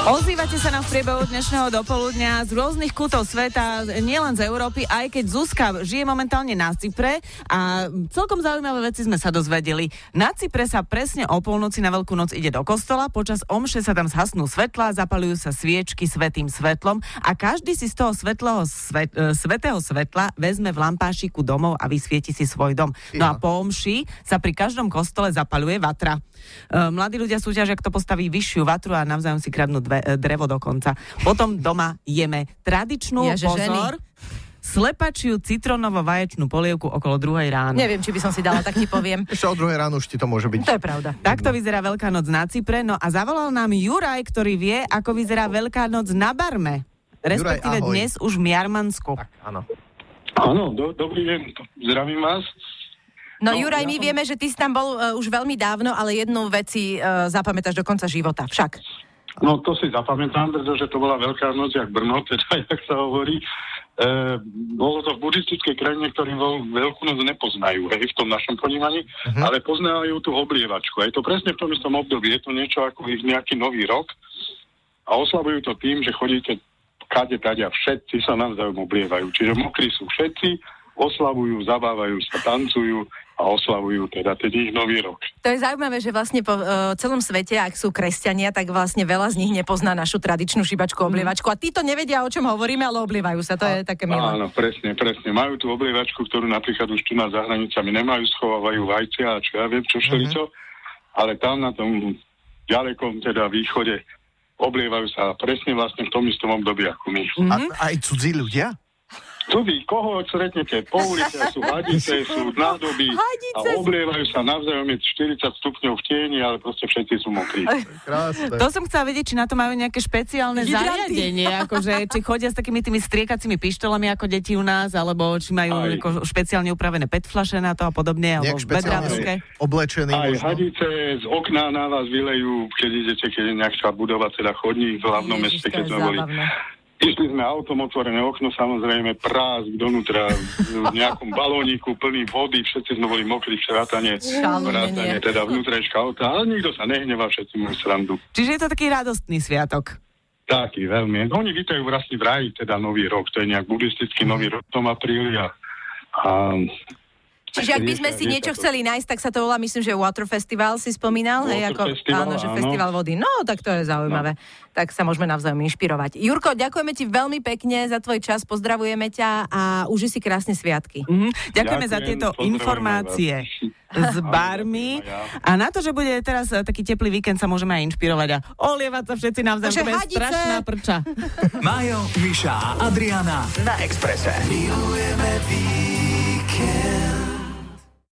Ozývate sa nám v priebehu dnešného dopoludňa z rôznych kútov sveta, nielen z Európy, aj keď Zuzka žije momentálne na Cypre a celkom zaujímavé veci sme sa dozvedeli. Na Cypre sa presne o polnoci na Veľkú noc ide do kostola, počas omše sa tam zhasnú svetla, zapalujú sa sviečky svetým svetlom a každý si z toho svetlého svet, e, svetého svetla vezme v lampášiku domov a vysvieti si svoj dom. No a po omši sa pri každom kostole zapaluje vatra. E, mladí ľudia súťažia, kto postaví vyššiu vatru a navzájom si kradnú dve, e, drevo dokonca. Potom doma jeme tradičnú, Ja, že pozor, slepačiu citronovo-vaječnú polievku okolo druhej ráno. Neviem, či by som si dala, tak ti poviem. Ešte o druhej ráno už ti to môže byť. To je pravda. Takto vyzerá Veľká noc na Cypre, no a zavolal nám Juraj, ktorý vie, ako vyzerá Veľká noc na Barme. Respektíve Juraj, ahoj. dnes už v Jarmansku. Tak, áno. Áno, do, dobrý deň, zdravím vás. No, No, Juraj, ja my som- vieme, že ty si tam bol uh, už veľmi dávno, ale jednu veci uh, zapamätáš do konca života. Však. No to si zapamätám, pretože to bola veľká noc, jak Brno, teda, jak sa hovorí. E, bolo to v buddhistickej krajine, ktorí vo veľkú noc nepoznajú, hej, v tom našom ponímaní, uh-huh. ale poznajú tú oblievačku. Je to presne v tom istom období, je to niečo ako ich nejaký nový rok a oslavujú to tým, že chodíte kade a všetci sa navzájom oblievajú. Čiže mokrí sú všetci, oslavujú, zabávajú sa, tancujú a oslavujú teda ten ich nový rok. To je zaujímavé, že vlastne po uh, celom svete, ak sú kresťania, tak vlastne veľa z nich nepozná našu tradičnú šibačku, oblievačku. A títo nevedia, o čom hovoríme, ale oblievajú sa. To je také milé. Áno, presne, presne. Majú tú oblievačku, ktorú napríklad už tu na za hranicami nemajú, schovávajú vajcia a čo ja viem, čo všeličo, ale tam na tom ďalekom teda východe oblievajú sa presne vlastne v tom istom období ako my. A aj cudzí ľudia? Cudzí, koho stretnete po ulici, sú hadice, sú nádoby a oblievajú sa navzájom, je 40 stupňov v tieni, ale proste všetci sú mokrí. Krásne. To som chcela vedieť, či na to majú nejaké špeciálne Hydranty. zariadenie, akože či chodia s takými tými striekacími pištolami ako deti u nás, alebo či majú Aj. ako špeciálne upravené PET flaše na to a podobne, alebo bedrávské. oblečený Aj možno. hadice z okna na vás vylejú, keď idete, keď je nejaká budova, teda chodník v hlavnom Ježiš, meste, keď sme boli. Išli sme autom, otvorené okno, samozrejme prásk donútra, v nejakom balóniku plný vody, všetci sme boli mokrí, vrátane, vrátane teda vnútrečka auta, ale nikto sa nehnevá, všetci majú srandu. Čiže je to taký radostný sviatok. Taký veľmi. Oni vítajú vlastne v raji, teda nový rok, to je nejak buddhistický nový rok v tom apríli a, a Čiže ak by sme si niečo chceli nájsť, tak sa to volá, myslím, že Water Festival si spomínal. hej, Water ako, Festival, áno, že áno. festival vody. No, tak to je zaujímavé. Tak sa môžeme navzájom inšpirovať. Jurko, ďakujeme ti veľmi pekne za tvoj čas, pozdravujeme ťa a uži si krásne sviatky. Mhm. Ďakujeme za Ďakujem, tieto pozdravujem informácie vás. s barmi. A na to, že bude teraz e, taký teplý víkend, sa môžeme aj inšpirovať a olievať sa všetci navzájom. To hadice. strašná prča. Majo, Miša a Adriana na Exprese. Milujeme